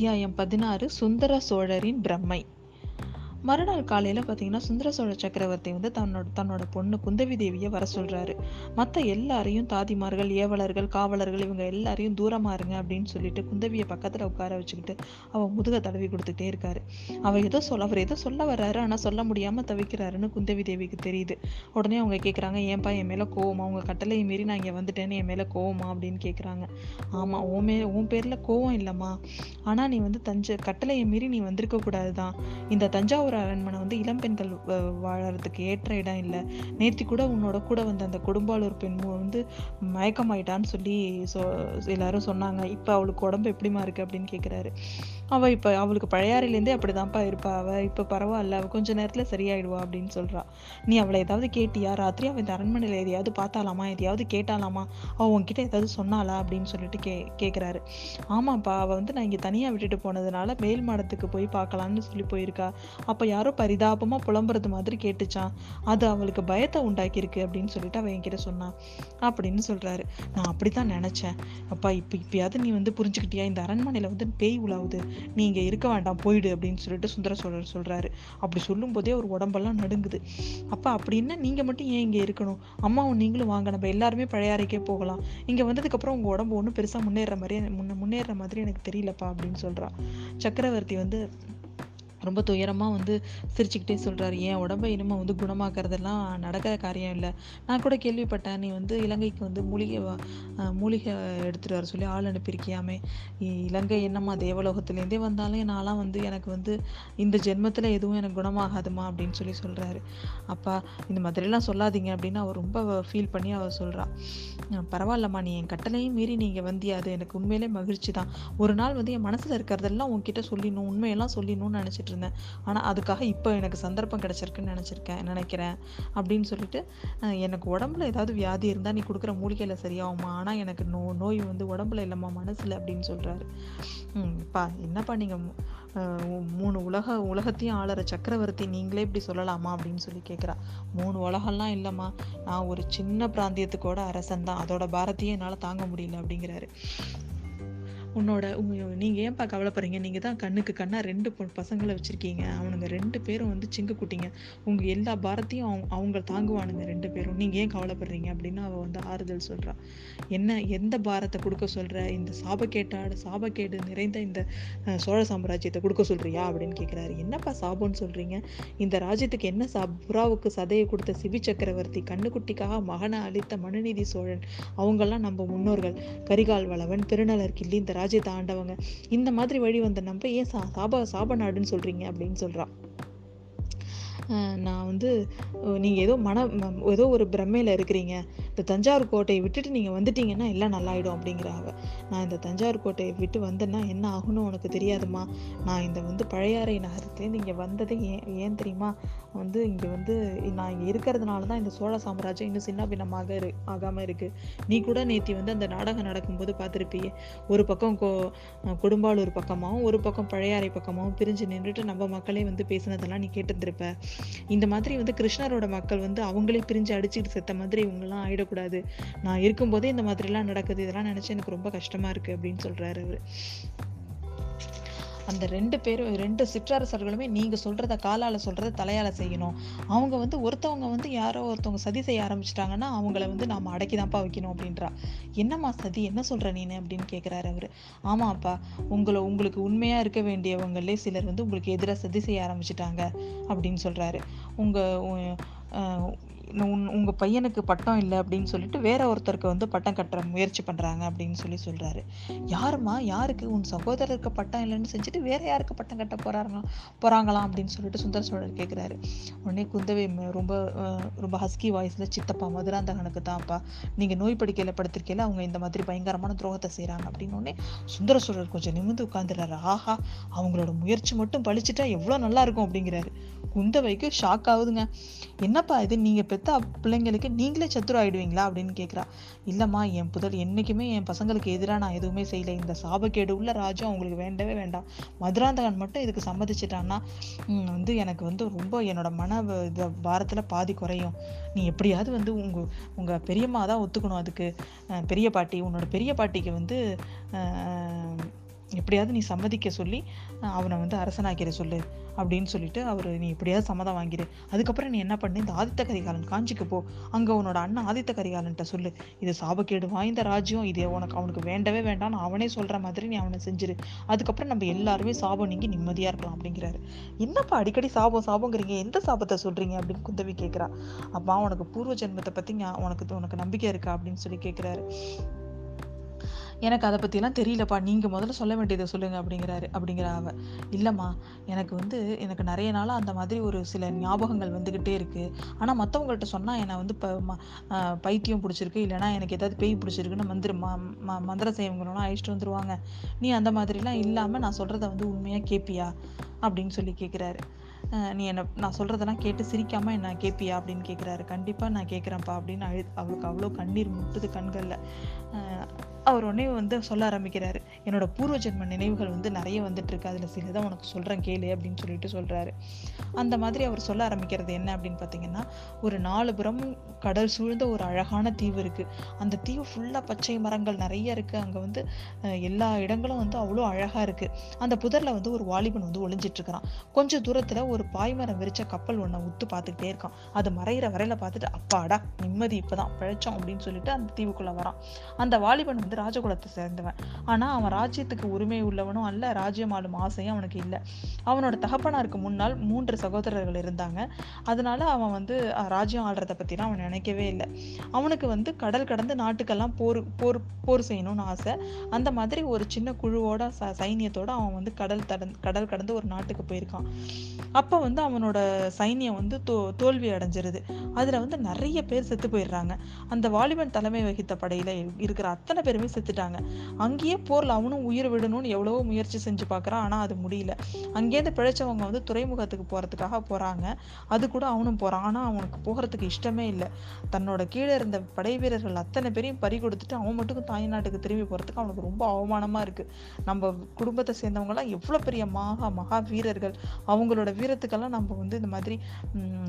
அத்தியாயம் பதினாறு சுந்தர சோழரின் பிரம்மை. மறுநாள் காலையில் பார்த்தீங்கன்னா சுந்தர சோழ சக்கரவர்த்தி வந்து தன்னோட தன்னோட பொண்ணு குந்தவி தேவியை வர சொல்கிறாரு மற்ற எல்லாரையும் தாதிமார்கள் ஏவலர்கள் காவலர்கள் இவங்க எல்லாரையும் தூரமாக இருங்க அப்படின்னு சொல்லிட்டு குந்தவியை பக்கத்தில் உட்கார வச்சுக்கிட்டு அவள் முதுக தடவி கொடுத்துட்டே இருக்காரு. அவர் ஏதோ சொல்ல அவர் ஏதோ சொல்ல வர்றாரு ஆனால் சொல்ல முடியாமல் தவிக்கிறாருன்னு குந்தவி தேவிக்கு தெரியுது. உடனே அவங்க கேட்குறாங்க ஏன்பா என் மேலே கோவமா? உங்கள் கட்டளையை மீறி நான் இங்கே வந்துட்டேன்னு என் மேலே கோவமா? அப்படின்னு கேட்குறாங்க ஆமாம் உன் மே உன் பேரில் கோவம் இல்லைம்மா. ஆனால் நீ வந்து தஞ்சை கட்டளையை மீறி நீ வந்திருக்க கூடாது தான் இந்த தஞ்சாவூர் அரண்மனை வந்து இளம்பெண்கள் வாழறதுக்கு ஏற்ற இடம் இல்லை. நேத்தி கூட உன்னோட கூட வந்த அந்த கொடும்பாளூர் பெண் வந்து மயக்கமாயிட்டான்னு சொல்லி சொ எல்லாரும் சொன்னாங்க. இப்போ அவளுக்கு உடம்பு எப்படிமா இருக்கு அப்படின்னு கேட்குறாரு அவள் இப்போ அவளுக்கு பழையாறையிலேருந்தே அப்படிதான்ப்பா இருப்பா. அவள் இப்போ பரவாயில்ல. அவள் கொஞ்ச நேரத்தில் சரியாயிடுவா அப்படின்னு சொல்றா. நீ அவளை ஏதாவது கேட்டியா? ராத்திரி அவள் இந்த அரண்மனையில் எதையாவது பார்த்தாலாமா? எதையாவது கேட்டாலாமா? அவள் உன்கிட்ட ஏதாவது சொன்னாளா? அப்படின்னு சொல்லிட்டு கே கேட்குறாரு ஆமாப்பா. அவள் வந்து நான் இங்கே தனியாக விட்டுட்டு போனதுனால மேல் மாடத்துக்கு போய் பார்க்கலான்னு சொல்லி போயிருக்கா. அப்போ அப்போ யாரோ பரிதாபமாக புலம்புறது மாதிரி கேட்டுச்சான் அது அவளுக்கு பயத்தை உண்டாக்கியிருக்கு அப்படின்னு சொல்லிட்டு அவன் என்கிட்ட சொன்னான் அப்படின்னு சொல்கிறாரு நான் அப்படி தான் நினச்சேன். அப்பா இப்போ இப்பயாவது நீ வந்து புரிஞ்சுக்கிட்டியா? இந்த அரண்மனையில் வந்து பேய் உலாவுது. நீ இங்கே இருக்க வேண்டாம் போயிடு அப்படின்னு சொல்லிட்டு சுந்தர சோழர் சொல்கிறாரு அப்படி சொல்லும்போதே ஒரு உடம்பெல்லாம் நடுங்குது. அப்பா அப்படின்னா நீங்கள் மட்டும் ஏன் இங்கே இருக்கணும்? அம்மாவும் நீங்களும் வாங்க நம்ம எல்லாருமே பழைய அறைக்கே போகலாம். இங்கே வந்ததுக்கப்புறம் உங்கள் உடம்பு ஒன்றும் பெருசாக முன்னேற மாதிரி முன்ன முன்னேற மாதிரி எனக்கு தெரியலப்பா அப்படின்னு சொல்றா. சக்கரவர்த்தி வந்து ரொம்ப துயரமாக வந்து சிரிச்சுக்கிட்டே சொல்கிறாரு என் உடம்பை இனிமேல் வந்து குணமாக்குறதெல்லாம் நடக்கிற காரியம் இல்லை. நான் கூட கேள்விப்பட்டேன். நீ வந்து இலங்கைக்கு வந்து மூலிகை மூலிகை எடுத்துகிட்டு வர சொல்லி ஆள் அனுப்பியிருக்கியாமே. இலங்கை என்னம்மா தேவலோகத்துலேருந்தே வந்தாலும் நான்லாம் வந்து எனக்கு வந்து இந்த ஜென்மத்தில் எதுவும் எனக்கு குணமாகாதுமா? அப்படின்னு சொல்லி சொல்கிறாரு அப்பா இந்த மாதிரிலாம் சொல்லாதீங்க. அப்படின்னு அவர் ரொம்ப ஃபீல் பண்ணி அவர் சொல்கிறாள் பரவாயில்லம்மா. நீ என் கட்டளையும் மீறி நீங்கள் வந்தியா அது எனக்கு உண்மையிலே மகிழ்ச்சி தான் ஒரு நாள் வந்து என் மனசில் இருக்கிறதெல்லாம் உன்கிட்ட சொல்லிடணும். உண்மையெல்லாம் சொல்லணும்னு நினச்சிட்டு இருந்தேன் ஆனால் அதுக்காக இப்போ எனக்கு சந்தர்ப்பம் கிடைச்சிருக்குன்னு நினச்சிருக்கேன் நினைக்கிறேன் அப்படின்னு சொல்லிட்டு எனக்கு உடம்புல ஏதாவது வியாதி இருந்தால் நீ கொடுக்குற மூலிகையில் சரியாகுமா? ஆனால் எனக்கு நோ நோய் வந்து உடம்புல இல்லைம்மா மனசில் அப்படின்னு சொல்கிறாரு பா என்னப்பா நீங்கள் மூணு உலக உலகத்தையும் ஆளுற சக்கரவர்த்தி நீங்களே இப்படி சொல்லலாமா அப்படின்னு சொல்லி கேட்குறா மூணு உலகம்லாம் இல்லைம்மா நான் ஒரு சின்ன பிராந்தியத்துக்கோட அரசன் தான். அதோட பாரதியை என்னால் தாங்க முடியல அப்படிங்கிறாரு. உன்னோட நீங்கள் நீங்க ஏன்பா கவலைப்படுறீங்க? நீங்கள் தான் கண்ணுக்கு கண்ணாக ரெண்டு பொ- பசங்களை வச்சுருக்கீங்க. அவனுங்க ரெண்டு பேரும் வந்து சிங்கு குட்டிங்க. உங்கள் எல்லா பாரத்தையும் அவங்க அவங்க தாங்குவானுங்க ரெண்டு பேரும். நீங்கள் ஏன் கவலைப்படுறீங்க? அப்படின்னு அவள் வந்து ஆறுதல் சொல்கிறாள் என்ன எந்த பாரத்தை கொடுக்க சொல்கிற இந்த சாபக்கேட்டாடு சாபக்கேடு நிறைந்த இந்த சோழ சாம்ராஜ்யத்தை கொடுக்க சொல்கிறியா அப்படின்னு கேட்குறாரு என்னப்பா சாபம்னு சொல்கிறீங்க இந்த ராஜ்யத்துக்கு என்ன சா புறாவுக்கு சதையை கொடுத்த சிவி சக்கரவர்த்தி கண்ணுக்குட்டிக்காக மகனை அளித்த மனுநீதி சோழன் அவங்கெல்லாம் நம்ம முன்னோர்கள். கரிகால் வளவன் திருநலர் கிள்ளி இந்த ராஜ்யத்தை ஆண்டவங்க. இந்த மாதிரி வழி வந்த நம்ம ஏன் சா சாப சாப நாடுன்னு சொல்றீங்க அப்படின்னு சொல்றான். அஹ் நான் வந்து நீங்கள் நீங்க ஏதோ மன ஏதோ ஒரு பிரமையில இருக்கிறீங்க. இந்த தஞ்சாவூர் கோட்டையை விட்டுட்டு நீங்கள் வந்துட்டீங்கன்னா எல்லாம் நல்லாயிடும் அப்படிங்கிறாங்க. நான் இந்த தஞ்சாவூர் கோட்டையை விட்டு வந்தேன்னா என்ன ஆகும்னு உனக்கு தெரியாதுமா? நான் இந்த வந்து பழையாறை நகரத்துலேருந்து இங்கே வந்ததே ஏன் ஏன் தெரியுமா? வந்து இங்கே வந்து நான் இங்கே இருக்கிறதுனால தான் இந்த சோழ சாம்ராஜ்யம் இன்னும் சின்ன பின்னமாக இரு ஆகாமல் இருக்குது நீ கூட நேத்தி வந்து அந்த நாடகம் நடக்கும்போது பார்த்துருப்பியே. ஒரு பக்கம் கோ கொடும்பாலூர் பக்கமாகவும் ஒரு பக்கம் பழையாறை பக்கமாகவும் பிரிஞ்சு நின்றுட்டு நம்ம மக்களே வந்து பேசினதெல்லாம் நீ கேட்டிருந்திருப்ப. இந்த மாதிரி வந்து கிருஷ்ணரோட மக்கள் வந்து அவங்களே பிரிஞ்சு அடிச்சுட்டு செத்த மாதிரி இவங்கெல்லாம் இருக்கக்கூடாது. நான் இருக்கும்போதே இந்த மாதிரிலாம் நடக்குது இதெல்லாம் நினச்சி எனக்கு ரொம்ப கஷ்டமாக இருக்குது அப்படின்னு சொல்கிறாரு அவர். அந்த ரெண்டு பேரும் ரெண்டு சிற்றரசர்களுமே நீங்கள் சொல்கிறத காலால் சொல்கிறத தலையால் செய்யணும். அவங்க வந்து ஒருத்தவங்க வந்து யாரோ ஒருத்தவங்க சதி செய்ய ஆரம்பிச்சிட்டாங்கன்னா அவங்கள வந்து நாம அடக்கிதான்ப்பா வைக்கணும் அப்படின்றா. என்னம்மா சதி? என்ன சொல்கிற நீனு அப்படின்னு கேட்குறாரு அவர். ஆமாப்பா உங்களை உங்களுக்கு உண்மையாக இருக்க வேண்டியவங்களே சிலர் வந்து உங்களுக்கு எதிராக சதி செய்ய ஆரம்பிச்சிட்டாங்க அப்படின்னு சொல்கிறாரு உங்கள் உன்- உங்கள் பையனுக்கு பட்டம் இல்லை அப்படின்னு சொல்லிட்டு வேற ஒருத்தருக்கு வந்து பட்டம் கட்டுற முயற்சி பண்ணுறாங்க அப்படின்னு சொல்லி சொல்கிறாரு யாரும்மா? யாருக்கு? உன் சகோதரருக்கு பட்டம் இல்லைன்னு செஞ்சுட்டு வேற யாருக்கு பட்டம் கட்ட போகிறாங்களா போகிறாங்களாம் அப்படின்னு சொல்லிட்டு சுந்தர சோழர் கேட்குறாரு உடனே குந்தவை ரொம்ப ரொம்ப ஹஸ்கி வாய்ஸில் சித்தப்பா மதுராந்தகனுக்கு தான்ப்பா நீங்கள் நோய் படிக்கையில் படுத்திருக்கையில் அவங்க இந்த மாதிரி பயங்கரமான துரோகத்தை செய்கிறாங்க அப்படின்னு உடனே சுந்தர சோழர் கொஞ்சம் நிமிர்ந்து உட்கார்ந்துறாரு ஆஹா அவங்களோட முயற்சி மட்டும் பழிச்சிட்டா எவ்வளோ நல்லா இருக்கும் அப்படிங்கிறாரு. குந்தவைக்கு ஷாக் ஆகுதுங்க. என்னப்பா இது? நீங்கள் பெத்த பிள்ளைங்களுக்கு நீங்களே சத்துரு ஆயிடுவீங்களா அப்படின்னு கேட்குறா இல்லைம்மா என் புதல் என்னைக்குமே என் பசங்களுக்கு எதிராக நான் எதுவுமே செய்யலை. இந்த சாபக்கேடு உள்ள ராஜம் அவங்களுக்கு வேண்டவே வேண்டாம். மதுராந்தகன் மட்டும் இதுக்கு சம்மதிச்சிட்டான்னா வந்து எனக்கு வந்து ரொம்ப என்னோட மன இது பாரத்துல பாதி குறையும். நீ எப்படியாவது வந்து உங்கள் உங்கள் பெரியம்மா தான் ஒத்துக்கணும் அதுக்கு. பெரிய பாட்டி உன்னோட பெரிய பாட்டிக்கு வந்து எப்படியாவது நீ சம்மதிக்க சொல்லி அவனை வந்து அரசனாக்கிற சொல்லு அப்படின்னு சொல்லிட்டு அவர் நீ எப்படியாவது சம்மதம் வாங்கிடு அதுக்கப்புறம் நீ என்ன பண்ணு? இந்த ஆதித்த கரிகாலன் காஞ்சிக்கு போ. அங்கே உன்னோட அண்ணன் ஆதித்த கரிகாலன்ட்ட சொல்லு. இது சாபக்கேடு வாய்ந்த ராஜ்யம். இது உனக்கு அவனுக்கு வேண்டவே வேண்டாம்னு அவனே சொல்கிற மாதிரி நீ அவனை செஞ்சிரு. அதுக்கப்புறம் நம்ம எல்லாருமே சாபம் நீங்கி நிம்மதியாக இருக்கலாம் அப்படிங்கிறாரு. என்னப்பா அடிக்கடி சாபம் சாபங்கிறீங்க எந்த சாபத்தை சொல்கிறீங்க அப்படின்னு குந்தவி கேட்குறா அப்பா உனக்கு பூர்வ ஜென்மத்தை பற்றி உனக்கு உனக்கு நம்பிக்கை இருக்கா? அப்படின்னு சொல்லி கேட்குறாரு எனக்கு அதை பற்றிலாம் தெரியலப்பா. நீங்கள் முதல்ல சொல்ல வேண்டியதை சொல்லுங்கள் அப்படிங்கிறாரு அப்படிங்கிற அவ. இல்லைம்மா எனக்கு வந்து எனக்கு நிறைய நாளாக அந்த மாதிரி ஒரு சில ஞாபகங்கள் வந்துக்கிட்டே இருக்குது ஆனால் மற்றவங்கள்ட்ட சொன்னால் என்னை வந்து இப்போ ம பைத்தியம் பிடிச்சிருக்கு. இல்லைன்னா எனக்கு ஏதாவது பேய் பிடிச்சிருக்குன்னு மந்திர ம ம- மந்திர செய்வங்களெல்லாம் அழிச்சிட்டு வந்துருவாங்க. நீ அந்த மாதிரிலாம் இல்லாமல் நான் சொல்கிறத வந்து உண்மையாக கேட்பியா அப்படின்னு சொல்லி கேட்குறாரு நீ என்ன நான் சொல்கிறதெல்லாம் கேட்டு சிரிக்காமல் என்ன கேட்பியா அப்படின்னு கேட்குறாரு கண்டிப்பாக நான் கேட்குறேன்ப்பா அப்படின்னு அழு அவளுக்கு அவ்வளோ கண்ணீர் முட்டுது கண்களில். அவர் உடனே வந்து சொல்ல ஆரம்பிக்கிறாரு. என்னோட பூர்வ ஜென்ம நினைவுகள் வந்து நிறைய வந்துட்டு இருக்கு அதில் சிலதான் உனக்கு சொல்கிறேன் கேளு அப்படின்னு சொல்லிட்டு சொல்கிறாரு அந்த மாதிரி அவர் சொல்ல ஆரம்பிக்கிறது என்ன அப்படின்னு பார்த்தீங்கன்னா ஒரு நாலு புறமும் கடல் சூழ்ந்த ஒரு அழகான தீவு இருக்கு. அந்த தீவு ஃபுல்லாக பச்சை மரங்கள் நிறைய இருக்கு. அங்கே வந்து எல்லா இடங்களும் வந்து அவ்வளோ அழகா இருக்கு. அந்த புதர்ல வந்து ஒரு வாலிபன் வந்து ஒளிஞ்சிட்ருக்கிறான். கொஞ்சம் தூரத்துல ஒரு பாய்மரம் விரிச்ச கப்பல் ஒன்றை உத்து பார்த்துக்கிட்டே இருக்கான். அது மறையிற வரையில பார்த்துட்டு அப்பாடா நிம்மதி இப்போதான் பிழைச்சோம் அப்படின்னு சொல்லிட்டு அந்த தீவுக்குள்ள வரான். அந்த வாலிபன் வந்து ராஜகுலத்தை சேர்ந்தவன். ஆனால் அவன் ராஜ்யத்துக்கு உரிமை உள்ளவனும் அல்ல ராஜ்யம் ஆளும் ஆசையும் அவனுக்கு இல்லை. அவனோட தகப்பனாருக்கு முன்னால் மூன்று சகோதரர்கள் இருந்தாங்க. அதனால அவன் வந்து ராஜ்யம் ஆள்றதை பற்றிலாம் அவன் நினைக்கவே இல்லை. அவனுக்கு வந்து கடல் கடந்து நாட்டுக்கெல்லாம் போர் போர் போர் செய்யணும்னு ஆசை. அந்த மாதிரி ஒரு சின்ன குழுவோட ச சைனியத்தோட அவன் வந்து கடல் தடந் கடல் கடந்து ஒரு நாட்டுக்கு போயிருக்கான். அப்போ வந்து அவனோட சைனியம் வந்து தோ தோல்வி அடைஞ்சிருது. அதில் வந்து நிறைய பேர் செத்து போயிடுறாங்க. அந்த வாலிபன் தலைமை வகித்த படையில் இருக்கிற அத்தனை பேருமே செத்துட்டாங்க. அங்கேயே போரில் அவனும் உயிர் விடணும்னு எவ்வளவோ முயற்சி செஞ்சு பார்க்குறான் ஆனால் அது முடியல. அங்கேருந்து பிழைச்சவங்க வந்து துறைமுகத்துக்கு போகிறதுக்காக போகிறாங்க அது கூட அவனும் போகிறான் ஆனால் அவனுக்கு போகிறதுக்கு இஷ்டமே இல்லை. தன்னோட கீழே இருந்த படை வீரர்கள் அத்தனை பேரையும் பறி கொடுத்துட்டு அவன் மட்டும் தாய் நாட்டுக்கு திரும்பி போகிறதுக்கு அவனுக்கு ரொம்ப அவமானமாக இருக்குது நம்ம குடும்பத்தை சேர்ந்தவங்கலாம் எவ்வளோ பெரிய மகா மகா வீரர்கள். அவங்களோட வீரத்துக்கெல்லாம் நம்ம வந்து இந்த மாதிரி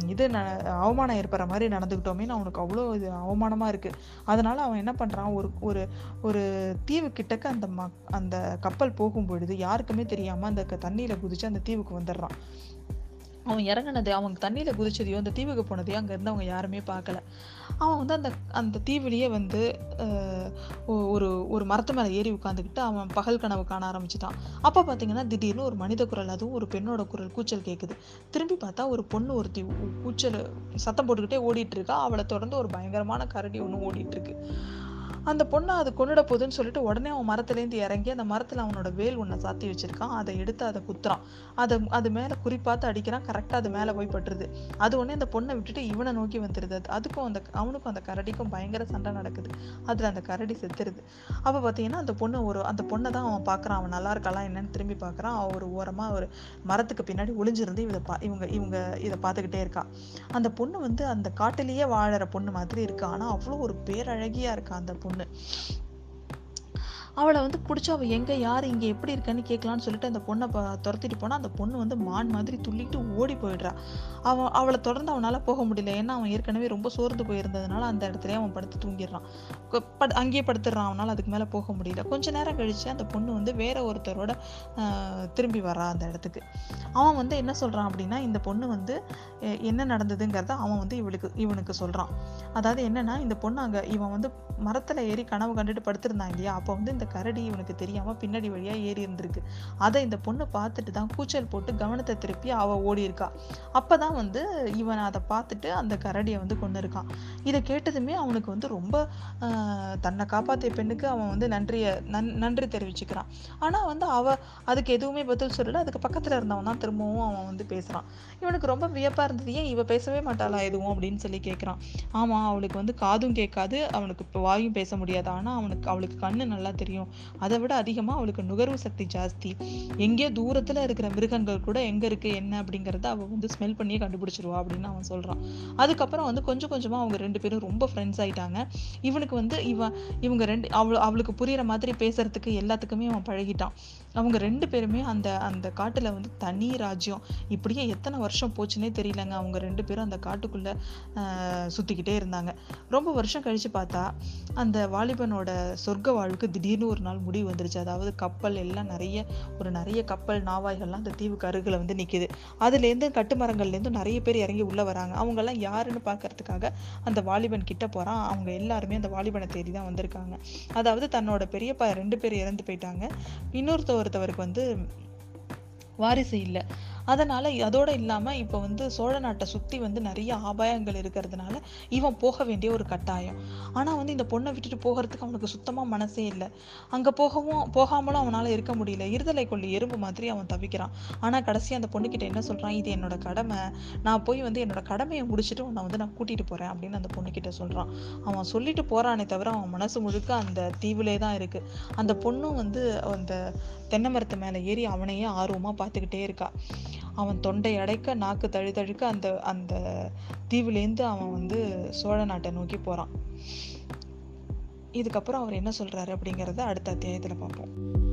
இது ந- அவமானம் ஏற்படுற மாதிரி நடந்துக்கிட்டோமேன்னு அவனுக்கு அவ்வளோ இது அவமானமாக இருக்குது அதனால் அவன் என்ன பண்ணுறான் ஒரு ஒரு ஒரு தீவு கிட்டக்க அந்த ம அந்த கப்பல் போகும் பொழுது யாருக்குமே தெரியாமல் அந்த க- தண்ணியில குதிச்சு அந்த தீவுக்கு வந்துடுறான். அவன் இறங்குனது அவங்க தண்ணியில் குதிச்சதையோ அந்த தீவுக்கு போனதையோ அங்கேருந்து அவங்க யாருமே பார்க்கல. அவன் வந்து அந்த அந்த தீவுலயே வந்து ஒரு ஒரு மரத்து மேலே ஏறி உட்காந்துக்கிட்டு அவன் பகல் கனவு காண ஆரம்பிச்சிட்டான். அப்போ பார்த்தீங்கன்னா திடீர்னு ஒரு மனித குரல் அதுவும் ஒரு பெண்ணோட குரல் கூச்சல் கேட்குது திரும்பி பார்த்தா ஒரு பொண்ணு ஒருத்தி கூச்சல் சத்தம் போட்டுக்கிட்டே ஓடிட்டு இருக்கா. அவளை தொடர்ந்து ஒரு பயங்கரமான கரடி ஒன்று ஓடிட்டு இருக்கு. அந்த பொண்ணை அது கொன்னுட போகுதுன்னு சொல்லிட்டு உடனே அவன் மரத்துலேருந்து இறங்கி அந்த மரத்தில் அவனோட வேல் ஒன்றை சாத்தி வச்சிருக்கான். அதை எடுத்து அதை குத்துறான். அதை அது மேலே குறிப்பாத்து அடிக்கிறான். கரெக்டாக அது மேலே போய் பட்டுருது. அது உடனே அந்த பொண்ணை விட்டுட்டு இவனை நோக்கி வந்துடுது அது- அதுக்கும் அந்த அவனுக்கும் அந்த கரடிக்கும் பயங்கர சண்டை நடக்குது. அதில் அந்த கரடி செத்துருது. அப்போ பார்த்தீங்கன்னா அந்த பொண்ணு ஒரு அந்த பொண்ணை தான் அவன் பார்க்குறான் அவன் நல்லா இருக்கலாம் என்னன்னு திரும்பி பார்க்குறான் அவன் ஒரு ஓரமாக ஒரு மரத்துக்கு பின்னாடி ஒளிஞ்சிருந்து இதை பா இவங்க இவங்க இதை பார்த்துக்கிட்டே இருக்கா. அந்த பொண்ணு வந்து அந்த காட்டிலேயே வாழற பொண்ணு மாதிரி இருக்கா. ஆனால் அவ்வளோ ஒரு பேரழகியாக இருக்கா அந்த பொண்ணு. 对。அவளை வந்து பிடிச்சி அவள் எங்கே யார் இங்கே எப்படி இருக்கன்னு கேட்கலான்னு சொல்லிட்டு அந்த பொண்ணை துரத்திட்டு போனால் அந்த பொண்ணு வந்து மான் மாதிரி துள்ளிட்டு ஓடி போயிடுறா. அவன் அவளை தொடர்ந்து அவனால் போக முடியல. ஏன்னா அவன் ஏற்கனவே ரொம்ப சோர்ந்து போயிருந்ததுனால அந்த இடத்துலயே அவன் படுத்து தூங்கிடுறான். படு- அங்கேயே படுத்துடுறான். அவனால் அதுக்கு மேலே போக முடியல. கொஞ்ச நேரம் கழிச்சு அந்த பொண்ணு வந்து வேற ஒருத்தரோட திரும்பி வரா அந்த இடத்துக்கு. அவன் வந்து என்ன சொல்கிறான் அப்படின்னா இந்த பொண்ணு வந்து எ- என்ன நடந்ததுங்கிறத அவன் வந்து இவளுக்கு இவனுக்கு சொல்கிறான் அதாவது என்னன்னா இந்த பொண்ணு அங்கே இவன் வந்து மரத்தில் ஏறி கனவு கண்டுட்டு படுத்திருந்தான் இல்லையா? அப்போ வந்து இந்த கரடி இவனுக்கு தெரியாம பின்னாடி வழியா ஏறி இருந்திருக்கு. அதை இந்த பொண்ணு பார்த்துட்டு தான் கூச்சல் போட்டு கவனத்தை திருப்பி அவ ஓடி இருக்கா. அப்பதான் வந்து இவன் அதை பார்த்துட்டு அந்த கரடியை வந்து கொண்டு இருக்கான். இதை கேட்டதுமே அவனுக்கு வந்து ரொம்ப தன்னை காப்பாத்திய பெண்ணுக்கு அவன் வந்து நன்றிய நன் நன்றி தெரிவிச்சுக்கிறான். ஆனா வந்து அவ அதுக்கு எதுவுமே பதில் சொல்லல. அதுக்கு பக்கத்துல இருந்தவன் தான் திரும்பவும் அவன் வந்து பேசுறான். இவனுக்கு ரொம்ப வியப்பா இருந்தது ஏன் இவ பேசவே மாட்டாளா எதுவும்? அப்படின்னு சொல்லி கேட்குறான் ஆமா அவளுக்கு வந்து காதும் கேட்காது. அவனுக்கு இப்போ வாயும் பேச முடியாது. ஆனா அவனுக்கு அவளுக்கு கண்ணு நல்லா தெரியும். அதை விட அதிகமா அவளுக்கு நுகர்வு சக்தி ஜாஸ்தி. எங்கேயோ தூரத்துல இருக்கிற மிருகங்கள் கூட எங்க இருக்கு என்ன அப்படிங்கறத அவள் வந்து ஸ்மெல் பண்ணியே கண்டுபிடிச்சிருவா அப்படின்னு அவன் சொல்றான். அதுக்கப்புறம் வந்து கொஞ்சம் கொஞ்சமா அவங்க ரெண்டு பேரும் ரொம்ப ஃப்ரெண்ட்ஸ் ஆயிட்டாங்க. இவனுக்கு வந்து இவன் இவங்க ரெண்டு அவள் அவளுக்கு புரியுற மாதிரி பேசுறதுக்கு எல்லாத்துக்குமே அவன் பழகிட்டான். அவங்க ரெண்டு பேருமே அந்த அந்த காட்டில் வந்து தனி ராஜ்யம். இப்படியே எத்தனை வருஷம் போச்சுன்னே தெரியலங்க. அவங்க ரெண்டு பேரும் அந்த காட்டுக்குள்ளே சுற்றிக்கிட்டே இருந்தாங்க. ரொம்ப வருஷம் கழித்து பார்த்தா அந்த வாலிபனோட சொர்க்க வாழ்வுக்கு திடீர்னு ஒரு நாள் முடிவு வந்துருச்சு. அதாவது கப்பல் எல்லாம் நிறைய ஒரு நிறைய கப்பல் நாவாய்கள்லாம் அந்த தீவுக்கு அருகில் வந்து நிற்கிது அதுலேருந்து கட்டுமரங்கள்லேருந்து நிறைய பேர் இறங்கி உள்ளே வராங்க. அவங்கெல்லாம் யாருன்னு பார்க்கறதுக்காக அந்த வாலிபன் கிட்ட போகிறான் அவங்க எல்லாருமே அந்த வாலிபனை தேடி தான் வந்திருக்காங்க. அதாவது தன்னோட பெரியப்பா ரெண்டு பேர் இறந்து போயிட்டாங்க. இன்னொருத்த ஒருத்தவருக்கு வந்து வாரிசு இல்லை. அதனால் அதோட இல்லாமல் இப்போ வந்து சோழ நாட்டை சுற்றி வந்து நிறைய ஆபாயங்கள் இருக்கிறதுனால இவன் போக வேண்டிய ஒரு கட்டாயம். ஆனால் வந்து இந்த பொண்ணை விட்டுட்டு போகிறதுக்கு அவனுக்கு சுத்தமாக மனசே இல்லை. அங்கே போகவும் போகாமலும் அவனால் இருக்க முடியல. இருதலை கொள்ளி எறும்பு மாதிரி அவன் தவிக்கிறான். ஆனால் கடைசி அந்த பொண்ணுக்கிட்ட என்ன சொல்கிறான் இது என்னோட கடமை. நான் போய் வந்து என்னோட கடமையை முடிச்சுட்டு உன்னை வந்து நான் கூட்டிகிட்டு போகிறேன் அப்படின்னு அந்த பொண்ணுக்கிட்ட சொல்கிறான் அவன் சொல்லிட்டு போகிறானே தவிர அவன் மனசு முழுக்க அந்த தீவிலே தான் இருக்குது அந்த பொண்ணும் வந்து அந்த தென்னை மரத்து மேலே ஏறி அவனையே ஆர்வமாக பார்த்துக்கிட்டே இருக்கா. அவன் தொண்டை அடைக்க நாக்கு தழுதழுக்க அந்த அந்த தீவுலேருந்து அவன் வந்து சோழ நாட்டை நோக்கி போறான். இதுக்கப்புறம் அவர் என்ன சொல்றாரு அப்படிங்கிறத அடுத்த அத்தியாயத்தில் பார்ப்போம்.